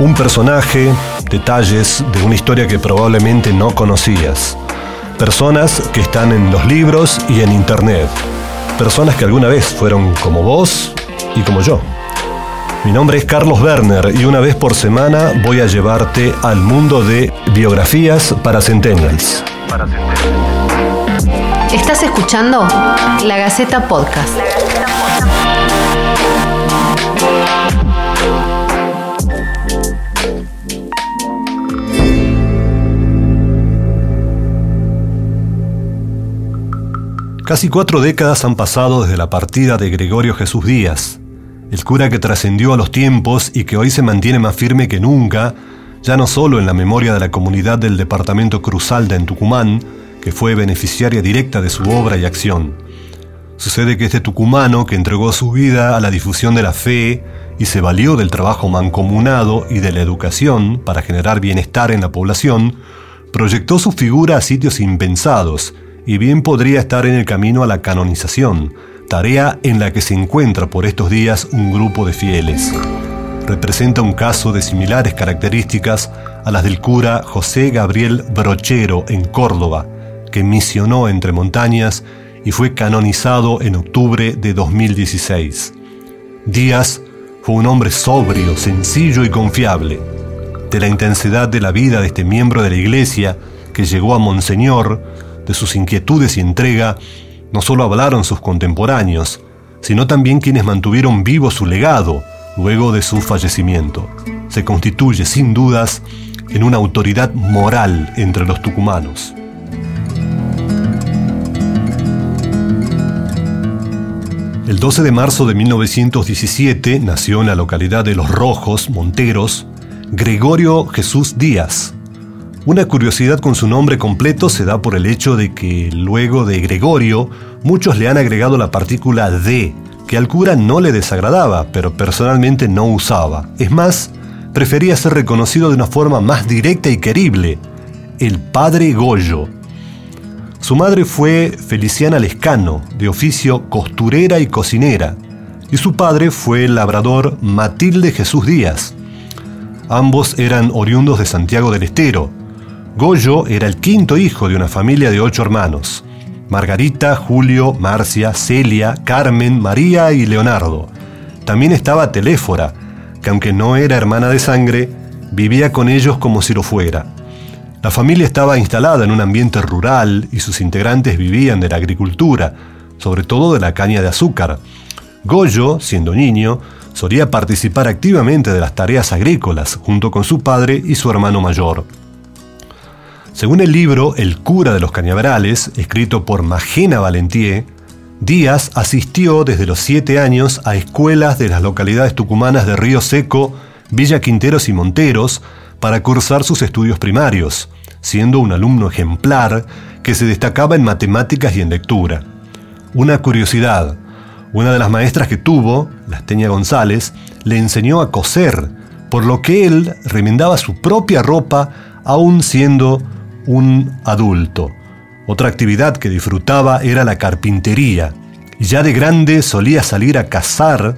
Un personaje, detalles de una historia que probablemente no conocías. Personas que están en los libros y en internet. Personas que alguna vez fueron como vos y como yo. Mi nombre es Carlos Werner y una vez por semana voy a llevarte al mundo de biografías para Centennials. Estás escuchando La Gaceta Podcast. Casi cuatro décadas han pasado desde la partida de Gregorio Jesús Díaz, el cura que trascendió a los tiempos y que hoy se mantiene más firme que nunca, ya no solo en la memoria de la comunidad del departamento Cruzalda en Tucumán, que fue beneficiaria directa de su obra y acción. Sucede que este tucumano que entregó su vida a la difusión de la fe y se valió del trabajo mancomunado y de la educación para generar bienestar en la población, proyectó su figura a sitios impensados, y bien podría estar en el camino a la canonización, tarea en la que se encuentra por estos días un grupo de fieles. Representa un caso de similares características a las del cura José Gabriel Brochero en Córdoba, que misionó entre montañas y fue canonizado en octubre de 2016. Díaz fue un hombre sobrio, sencillo y confiable. De la intensidad de la vida de este miembro de la iglesia que llegó a Monseñor, de sus inquietudes y entrega, no solo hablaron sus contemporáneos, sino también quienes mantuvieron vivo su legado luego de su fallecimiento. Se constituye, sin dudas, en una autoridad moral entre los tucumanos. El 12 de marzo de 1917 nació en la localidad de Los Rojos, Monteros, Gregorio Jesús Díaz, una curiosidad con su nombre completo se da por el hecho de que luego de Gregorio, muchos le han agregado la partícula de, que al cura no le desagradaba, pero personalmente no usaba. Es más, prefería ser reconocido de una forma más directa y querible, el padre Goyo. Su madre fue Feliciana Lescano, de oficio costurera y cocinera, y su padre fue el labrador Matilde Jesús Díaz. Ambos eran oriundos de Santiago del Estero, Goyo era el quinto hijo de una familia de ocho hermanos. Margarita, Julio, Marcia, Celia, Carmen, María y Leonardo. También estaba Teléfora, que aunque no era hermana de sangre, vivía con ellos como si lo fuera. La familia estaba instalada en un ambiente rural y sus integrantes vivían de la agricultura, sobre todo de la caña de azúcar. Goyo, siendo niño, solía participar activamente de las tareas agrícolas junto con su padre y su hermano mayor. Según el libro El cura de los cañaverales, escrito por Magena Valentier, Díaz asistió desde los siete años a escuelas de las localidades tucumanas de Río Seco, Villa Quinteros y Monteros para cursar sus estudios primarios, siendo un alumno ejemplar que se destacaba en matemáticas y en lectura. Una curiosidad, una de las maestras que tuvo, Lasteña González, le enseñó a coser, por lo que él remendaba su propia ropa aún siendo un adulto. Otra actividad que disfrutaba era la carpintería, y ya de grande solía salir a cazar,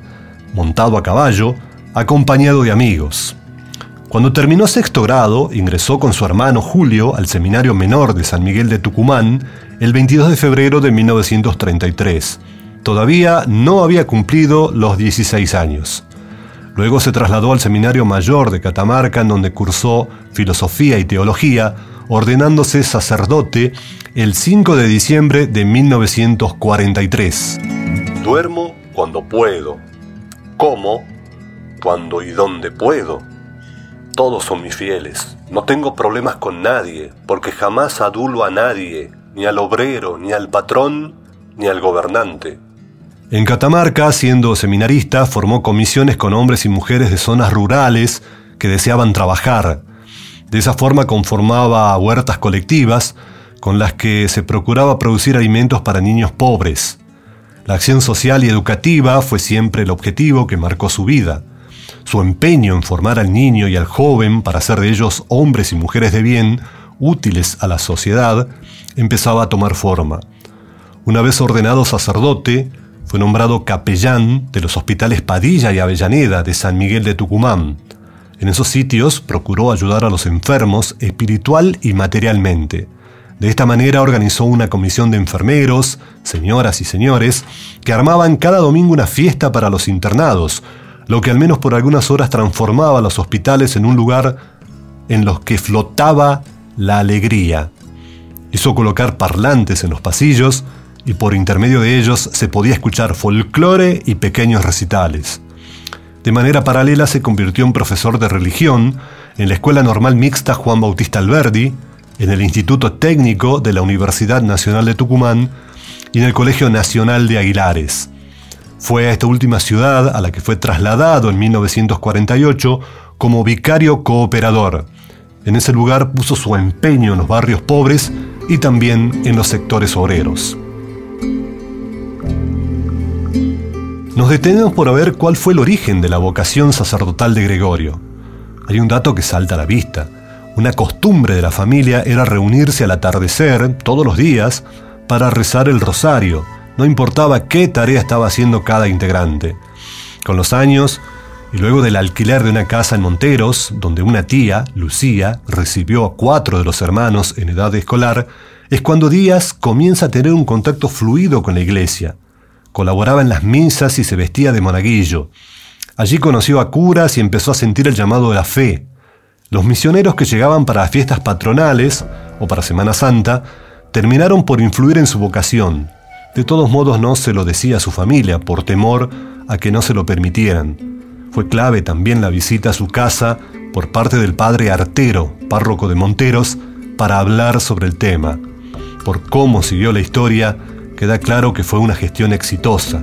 montado a caballo, acompañado de amigos. Cuando terminó sexto grado, ingresó con su hermano Julio al Seminario Menor de San Miguel de Tucumán el 22 de febrero de 1933. Todavía no había cumplido los 16 años. Luego se trasladó al Seminario Mayor de Catamarca, en donde cursó filosofía y teología, ordenándose sacerdote el 5 de diciembre de 1943. Duermo cuando puedo. Como cuando y donde puedo. Todos son mis fieles. No tengo problemas con nadie, porque jamás adulo a nadie, ni al obrero, ni al patrón, ni al gobernante. En Catamarca, siendo seminarista, formó comisiones con hombres y mujeres de zonas rurales que deseaban trabajar, de esa forma conformaba huertas colectivas con las que se procuraba producir alimentos para niños pobres. La acción social y educativa fue siempre el objetivo que marcó su vida. Su empeño en formar al niño y al joven para hacer de ellos hombres y mujeres de bien, útiles a la sociedad, empezaba a tomar forma. Una vez ordenado sacerdote, fue nombrado capellán de los hospitales Padilla y Avellaneda de San Miguel de Tucumán. En esos sitios procuró ayudar a los enfermos espiritual y materialmente. De esta manera organizó una comisión de enfermeros, señoras y señores, que armaban cada domingo una fiesta para los internados, lo que al menos por algunas horas transformaba los hospitales en un lugar en los que flotaba la alegría. Hizo colocar parlantes en los pasillos y por intermedio de ellos se podía escuchar folclore y pequeños recitales. De manera paralela se convirtió en profesor de religión en la Escuela Normal Mixta Juan Bautista Alberdi, en el Instituto Técnico de la Universidad Nacional de Tucumán y en el Colegio Nacional de Aguilares. Fue a esta última ciudad a la que fue trasladado en 1948 como vicario cooperador. En ese lugar puso su empeño en los barrios pobres y también en los sectores obreros. Nos detenemos por ver cuál fue el origen de la vocación sacerdotal de Gregorio. Hay un dato que salta a la vista. Una costumbre de la familia era reunirse al atardecer, todos los días, para rezar el rosario, no importaba qué tarea estaba haciendo cada integrante. Con los años, y luego del alquiler de una casa en Monteros, donde una tía, Lucía, recibió a cuatro de los hermanos en edad escolar, es cuando Díaz comienza a tener un contacto fluido con la iglesia colaboraba en las misas y se vestía de monaguillo. Allí conoció a curas y empezó a sentir el llamado de la fe. Los misioneros que llegaban para fiestas patronales o para Semana Santa terminaron por influir en su vocación. De todos modos no se lo decía a su familia por temor a que no se lo permitieran. Fue clave también la visita a su casa por parte del padre Artero, párroco de Monteros, para hablar sobre el tema. Por cómo siguió la historia, queda claro que fue una gestión exitosa.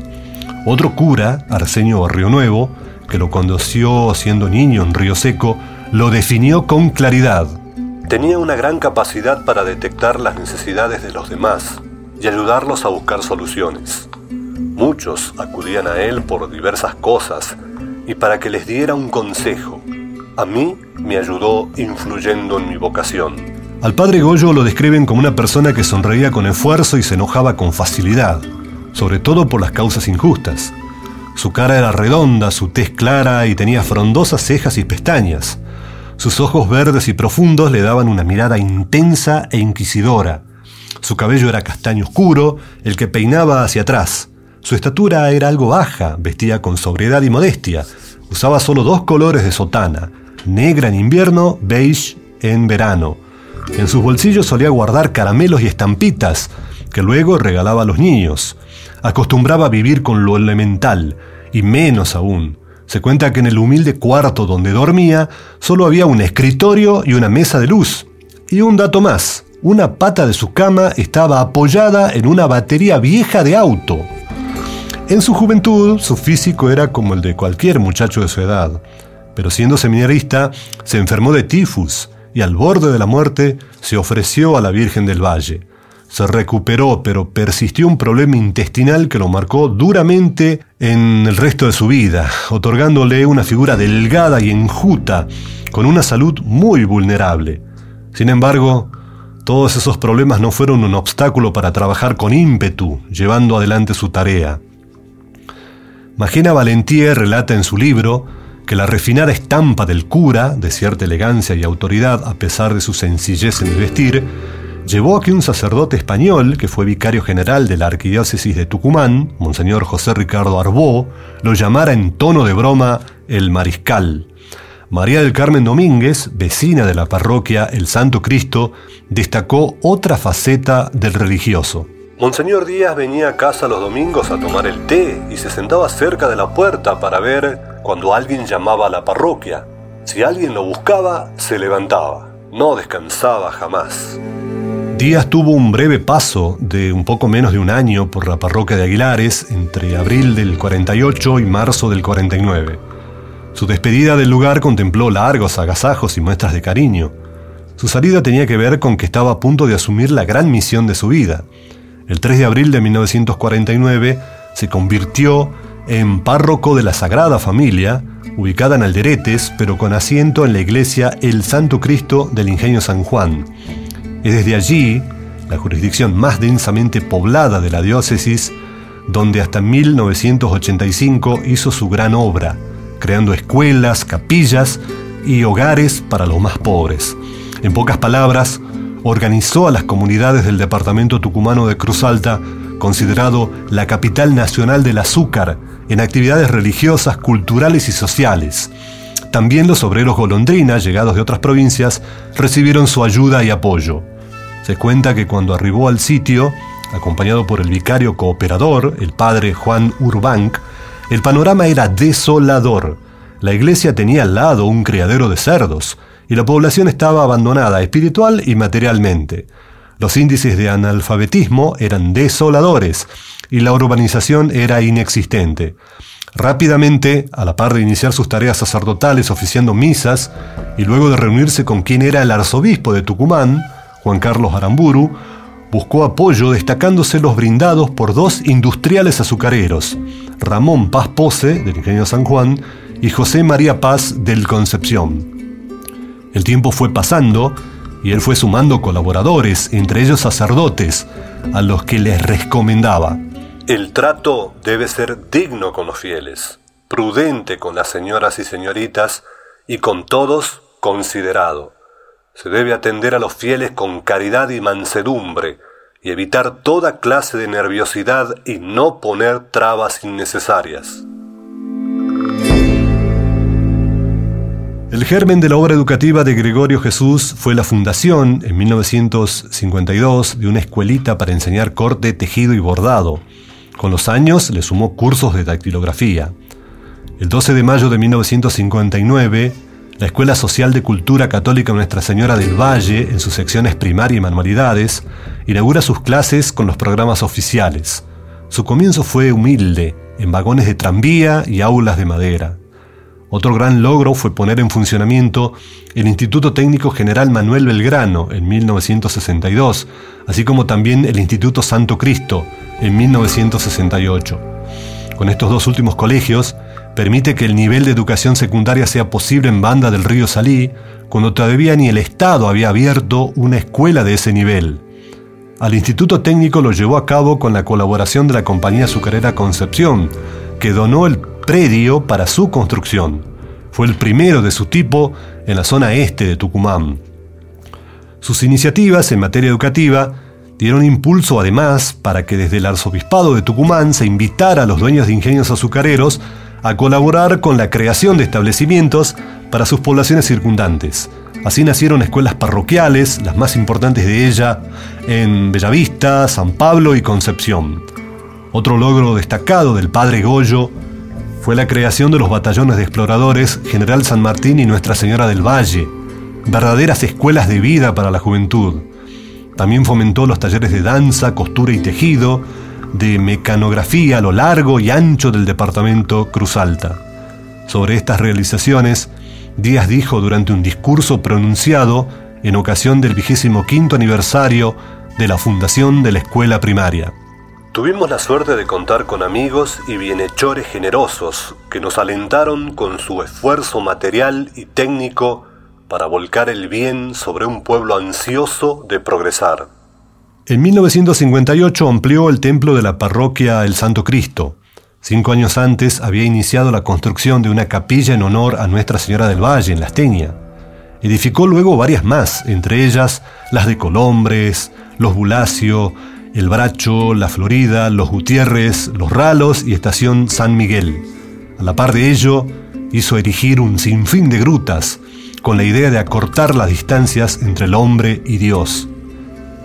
Otro cura, Arsenio Río Nuevo, que lo conoció siendo niño en Río Seco, lo definió con claridad. Tenía una gran capacidad para detectar las necesidades de los demás y ayudarlos a buscar soluciones. Muchos acudían a él por diversas cosas y para que les diera un consejo. A mí me ayudó influyendo en mi vocación. Al padre Goyo lo describen como una persona que sonreía con esfuerzo y se enojaba con facilidad, sobre todo por las causas injustas. Su cara era redonda, su tez clara y tenía frondosas cejas y pestañas. Sus ojos verdes y profundos le daban una mirada intensa e inquisidora. Su cabello era castaño oscuro, el que peinaba hacia atrás. Su estatura era algo baja, vestía con sobriedad y modestia. Usaba solo dos colores de sotana, negra en invierno, beige en verano en sus bolsillos solía guardar caramelos y estampitas, que luego regalaba a los niños. Acostumbraba a vivir con lo elemental, y menos aún. Se cuenta que en el humilde cuarto donde dormía solo había un escritorio y una mesa de luz. Y un dato más, una pata de su cama estaba apoyada en una batería vieja de auto. En su juventud, su físico era como el de cualquier muchacho de su edad, pero siendo seminarista, se enfermó de tifus y al borde de la muerte se ofreció a la Virgen del Valle. Se recuperó, pero persistió un problema intestinal que lo marcó duramente en el resto de su vida, otorgándole una figura delgada y enjuta, con una salud muy vulnerable. Sin embargo, todos esos problemas no fueron un obstáculo para trabajar con ímpetu, llevando adelante su tarea. Magena Valentier relata en su libro que la refinada estampa del cura, de cierta elegancia y autoridad a pesar de su sencillez en el vestir, llevó a que un sacerdote español, que fue vicario general de la arquidiócesis de Tucumán, Monseñor José Ricardo Arbó, lo llamara en tono de broma el mariscal. María del Carmen Domínguez, vecina de la parroquia El Santo Cristo, destacó otra faceta del religioso. Monseñor Díaz venía a casa los domingos a tomar el té y se sentaba cerca de la puerta para ver cuando alguien llamaba a la parroquia. Si alguien lo buscaba, se levantaba. No descansaba jamás. Díaz tuvo un breve paso de un poco menos de un año por la parroquia de Aguilares entre abril del 48 y marzo del 49. Su despedida del lugar contempló largos agasajos y muestras de cariño. Su salida tenía que ver con que estaba a punto de asumir la gran misión de su vida, el 3 de abril de 1949 se convirtió en párroco de la Sagrada Familia, ubicada en Alderetes, pero con asiento en la iglesia El Santo Cristo del Ingenio San Juan. Es desde allí, la jurisdicción más densamente poblada de la diócesis, donde hasta 1985 hizo su gran obra, creando escuelas, capillas y hogares para los más pobres. En pocas palabras, organizó a las comunidades del departamento tucumano de Cruz Alta, considerado la capital nacional del azúcar, en actividades religiosas, culturales y sociales. También los obreros golondrinas, llegados de otras provincias, recibieron su ayuda y apoyo. Se cuenta que cuando arribó al sitio, acompañado por el vicario cooperador, el padre Juan Urbank, el panorama era desolador. La iglesia tenía al lado un criadero de cerdos, y la población estaba abandonada espiritual y materialmente. Los índices de analfabetismo eran desoladores y la urbanización era inexistente. Rápidamente, a la par de iniciar sus tareas sacerdotales oficiando misas y luego de reunirse con quien era el arzobispo de Tucumán, Juan Carlos Aramburu, buscó apoyo destacándose los brindados por dos industriales azucareros, Ramón Paz Pose, del Ingenio San Juan, y José María Paz, del Concepción. El tiempo fue pasando y él fue sumando colaboradores, entre ellos sacerdotes, a los que les recomendaba. El trato debe ser digno con los fieles, prudente con las señoras y señoritas y con todos considerado. Se debe atender a los fieles con caridad y mansedumbre y evitar toda clase de nerviosidad y no poner trabas innecesarias. El germen de la obra educativa de Gregorio Jesús fue la fundación, en 1952, de una escuelita para enseñar corte, tejido y bordado. Con los años le sumó cursos de dactilografía. El 12 de mayo de 1959, la Escuela Social de Cultura Católica Nuestra Señora del Valle, en sus secciones primaria y manualidades, inaugura sus clases con los programas oficiales. Su comienzo fue humilde, en vagones de tranvía y aulas de madera. Otro gran logro fue poner en funcionamiento el Instituto Técnico General Manuel Belgrano en 1962, así como también el Instituto Santo Cristo en 1968. Con estos dos últimos colegios, permite que el nivel de educación secundaria sea posible en Banda del Río Salí, cuando todavía ni el Estado había abierto una escuela de ese nivel. Al Instituto Técnico lo llevó a cabo con la colaboración de la compañía azucarera Concepción, que donó el predio para su construcción. Fue el primero de su tipo en la zona este de Tucumán. Sus iniciativas en materia educativa dieron impulso además para que desde el arzobispado de Tucumán se invitara a los dueños de ingenios azucareros a colaborar con la creación de establecimientos para sus poblaciones circundantes. Así nacieron escuelas parroquiales, las más importantes de ellas en Bellavista, San Pablo y Concepción. Otro logro destacado del padre Goyo fue la creación de los batallones de exploradores General San Martín y Nuestra Señora del Valle, verdaderas escuelas de vida para la juventud. También fomentó los talleres de danza, costura y tejido, de mecanografía a lo largo y ancho del departamento Cruz Alta. Sobre estas realizaciones, Díaz dijo durante un discurso pronunciado en ocasión del vigésimo quinto aniversario de la fundación de la escuela primaria. Tuvimos la suerte de contar con amigos y bienhechores generosos que nos alentaron con su esfuerzo material y técnico para volcar el bien sobre un pueblo ansioso de progresar. En 1958 amplió el templo de la parroquia El Santo Cristo. Cinco años antes había iniciado la construcción de una capilla en honor a Nuestra Señora del Valle en La Esteña. Edificó luego varias más, entre ellas las de Colombres, los Bulacio, el Bracho, La Florida, Los Gutiérrez, Los Ralos y Estación San Miguel. A la par de ello, hizo erigir un sinfín de grutas, con la idea de acortar las distancias entre el hombre y Dios.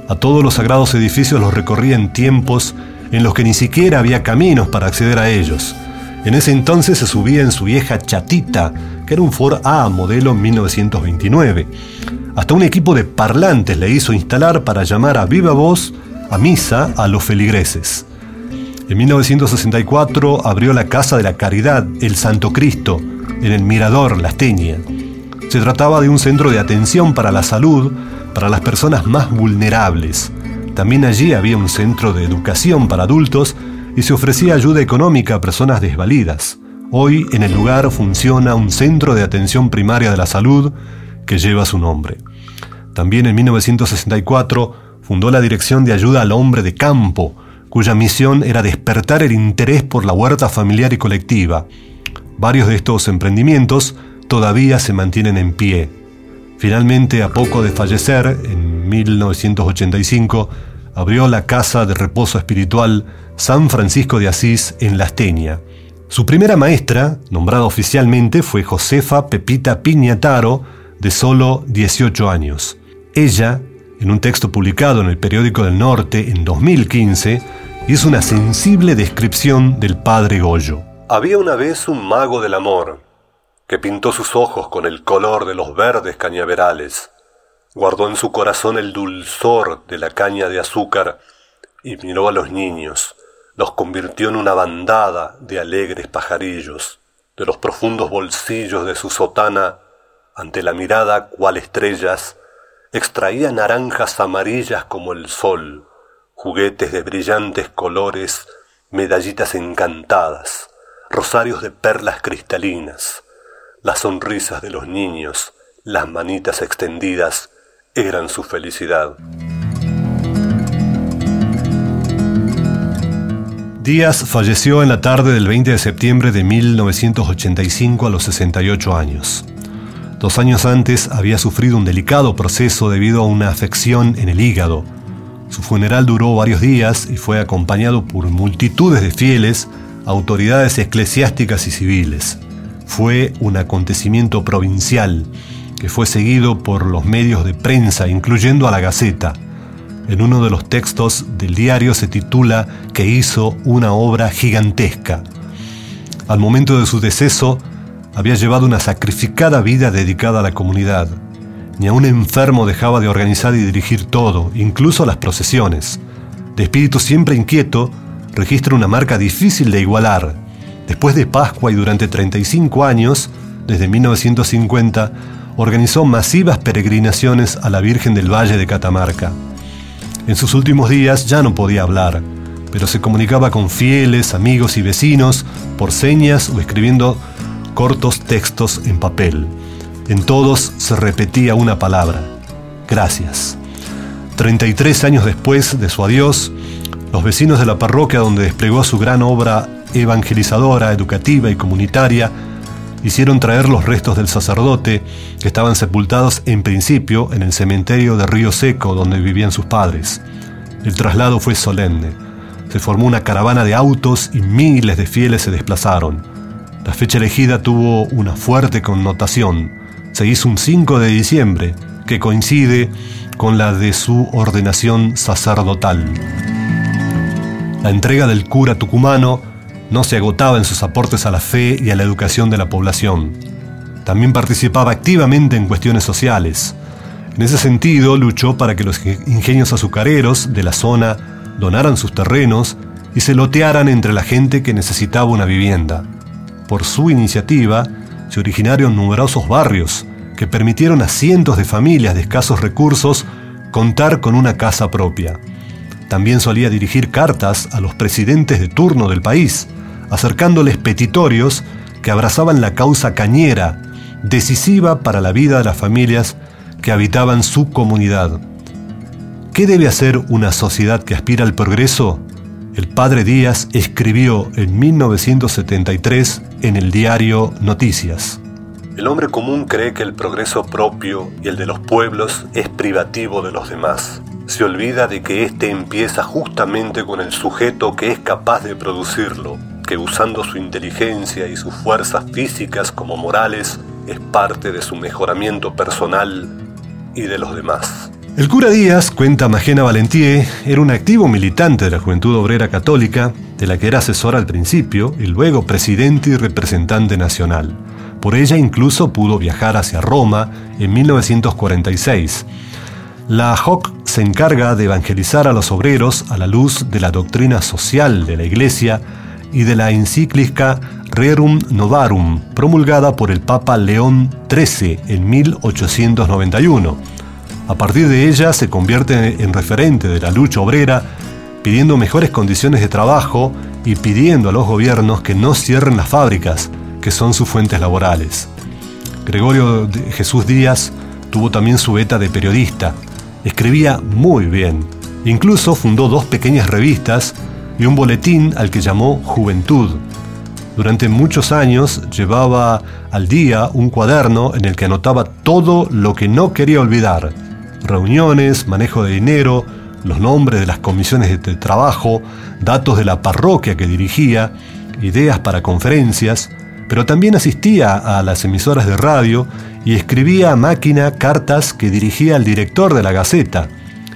A todos los sagrados edificios los recorría en tiempos en los que ni siquiera había caminos para acceder a ellos. En ese entonces se subía en su vieja chatita, que era un Ford A modelo 1929. Hasta un equipo de parlantes le hizo instalar para llamar a viva voz a misa a los feligreses. En 1964 abrió la Casa de la Caridad, el Santo Cristo, en el Mirador, La Esteña. Se trataba de un centro de atención para la salud para las personas más vulnerables. También allí había un centro de educación para adultos y se ofrecía ayuda económica a personas desvalidas. Hoy en el lugar funciona un centro de atención primaria de la salud que lleva su nombre. También en 1964 fundó la Dirección de Ayuda al Hombre de Campo, cuya misión era despertar el interés por la huerta familiar y colectiva. Varios de estos emprendimientos todavía se mantienen en pie. Finalmente, a poco de fallecer, en 1985, abrió la Casa de Reposo Espiritual San Francisco de Asís en La Esteña. Su primera maestra, nombrada oficialmente, fue Josefa Pepita Piñataro, de solo 18 años. Ella, en un texto publicado en el Periódico del Norte en 2015, hizo una sensible descripción del padre Goyo. Había una vez un mago del amor, que pintó sus ojos con el color de los verdes cañaverales, guardó en su corazón el dulzor de la caña de azúcar y miró a los niños, los convirtió en una bandada de alegres pajarillos, de los profundos bolsillos de su sotana, ante la mirada cual estrellas, extraía naranjas amarillas como el sol, juguetes de brillantes colores, medallitas encantadas, rosarios de perlas cristalinas, las sonrisas de los niños, las manitas extendidas, eran su felicidad. Díaz falleció en la tarde del 20 de septiembre de 1985 a los 68 años. Dos años antes había sufrido un delicado proceso debido a una afección en el hígado. Su funeral duró varios días y fue acompañado por multitudes de fieles, autoridades eclesiásticas y civiles. Fue un acontecimiento provincial que fue seguido por los medios de prensa, incluyendo a la Gaceta. En uno de los textos del diario se titula que hizo una obra gigantesca. Al momento de su deceso, había llevado una sacrificada vida dedicada a la comunidad. Ni a un enfermo dejaba de organizar y dirigir todo, incluso las procesiones. De espíritu siempre inquieto, registra una marca difícil de igualar. Después de Pascua y durante 35 años, desde 1950, organizó masivas peregrinaciones a la Virgen del Valle de Catamarca. En sus últimos días ya no podía hablar, pero se comunicaba con fieles, amigos y vecinos por señas o escribiendo cortos textos en papel. En todos se repetía una palabra, gracias. 33 años después de su adiós, los vecinos de la parroquia donde desplegó su gran obra evangelizadora, educativa y comunitaria, hicieron traer los restos del sacerdote, que estaban sepultados en principio en el cementerio de Río Seco donde vivían sus padres. El traslado fue solemne. Se formó una caravana de autos y miles de fieles se desplazaron. La fecha elegida tuvo una fuerte connotación. Se hizo un 5 de diciembre, que coincide con la de su ordenación sacerdotal. La entrega del cura tucumano no se agotaba en sus aportes a la fe y a la educación de la población. También participaba activamente en cuestiones sociales. En ese sentido, luchó para que los ingenios azucareros de la zona donaran sus terrenos y se lotearan entre la gente que necesitaba una vivienda. Por su iniciativa, se originaron numerosos barrios que permitieron a cientos de familias de escasos recursos contar con una casa propia. También solía dirigir cartas a los presidentes de turno del país, acercándoles petitorios que abrazaban la causa cañera, decisiva para la vida de las familias que habitaban su comunidad. ¿Qué debe hacer una sociedad que aspira al progreso? El padre Díaz escribió en 1973 en el diario Noticias. El hombre común cree que el progreso propio y el de los pueblos es privativo de los demás. Se olvida de que éste empieza justamente con el sujeto que es capaz de producirlo, que usando su inteligencia y sus fuerzas físicas como morales es parte de su mejoramiento personal y de los demás. El cura Díaz, cuenta Magena Valentier, era un activo militante de la Juventud Obrera Católica, de la que era asesor al principio y luego presidente y representante nacional. Por ella incluso pudo viajar hacia Roma en 1946. La JOC se encarga de evangelizar a los obreros a la luz de la doctrina social de la Iglesia y de la encíclica Rerum Novarum, promulgada por el Papa León XIII en 1891 a partir de ella se convierte en referente de la lucha obrera, pidiendo mejores condiciones de trabajo y pidiendo a los gobiernos que no cierren las fábricas, que son sus fuentes laborales. Gregorio Jesús Díaz tuvo también su beta de periodista. Escribía muy bien. Incluso fundó dos pequeñas revistas y un boletín al que llamó Juventud. Durante muchos años llevaba al día un cuaderno en el que anotaba todo lo que no quería olvidar. Reuniones, manejo de dinero, los nombres de las comisiones de trabajo, datos de la parroquia que dirigía, ideas para conferencias, pero también asistía a las emisoras de radio y escribía a máquina cartas que dirigía al director de la Gaceta.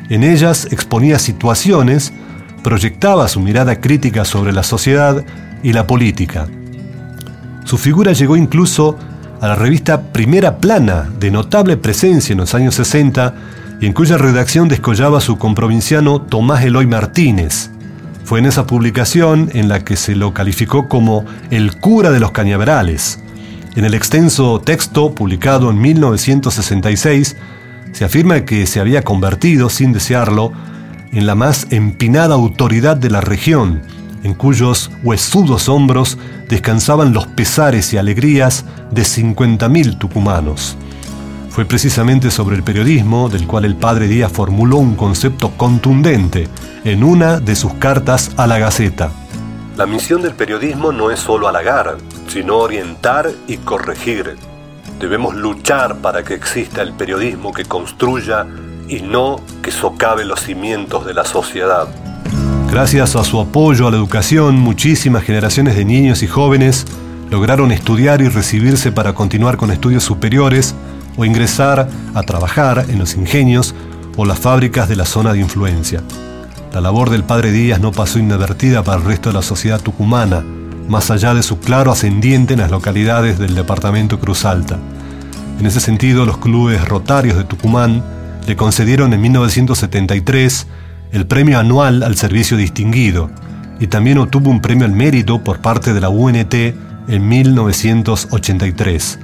En ellas exponía situaciones, proyectaba su mirada crítica sobre la sociedad y la política. Su figura llegó incluso a la revista Primera Plana, de notable presencia en los años 60, y en cuya redacción descollaba su comprovinciano Tomás Eloy Martínez. Fue en esa publicación en la que se lo calificó como el cura de los cañaverales. En el extenso texto publicado en 1966, se afirma que se había convertido, sin desearlo, en la más empinada autoridad de la región, en cuyos huesudos hombros descansaban los pesares y alegrías de 50.000 tucumanos. Fue precisamente sobre el periodismo del cual el padre Díaz formuló un concepto contundente en una de sus cartas a la Gaceta. La misión del periodismo no es solo halagar, sino orientar y corregir. Debemos luchar para que exista el periodismo que construya y no que socave los cimientos de la sociedad. Gracias a su apoyo a la educación, muchísimas generaciones de niños y jóvenes lograron estudiar y recibirse para continuar con estudios superiores o ingresar a trabajar en los ingenios o las fábricas de la zona de influencia. La labor del padre Díaz no pasó inadvertida para el resto de la sociedad tucumana, más allá de su claro ascendiente en las localidades del departamento Cruz Alta. En ese sentido, los clubes rotarios de Tucumán le concedieron en 1973 el premio anual al servicio distinguido y también obtuvo un premio al mérito por parte de la UNT en 1983.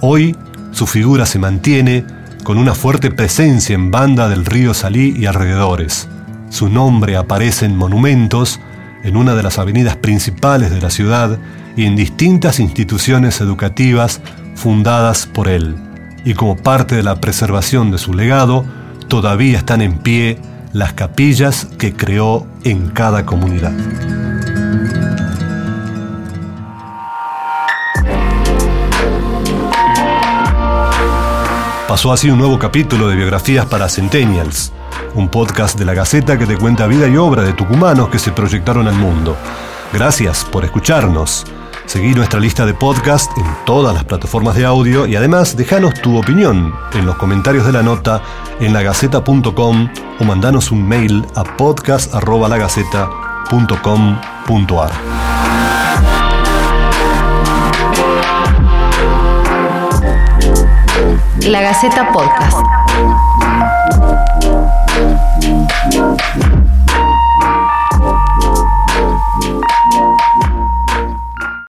Hoy su figura se mantiene con una fuerte presencia en banda del río Salí y alrededores. Su nombre aparece en monumentos, en una de las avenidas principales de la ciudad y en distintas instituciones educativas fundadas por él. Y como parte de la preservación de su legado, todavía están en pie las capillas que creó en cada comunidad. Pasó así un nuevo capítulo de biografías para Centennials, un podcast de la Gaceta que te cuenta vida y obra de tucumanos que se proyectaron al mundo. Gracias por escucharnos. Seguí nuestra lista de podcast en todas las plataformas de audio y además déjanos tu opinión en los comentarios de la nota en lagaceta.com o mandanos un mail a podcast.lagaceta.com.ar. La Gaceta Podcast.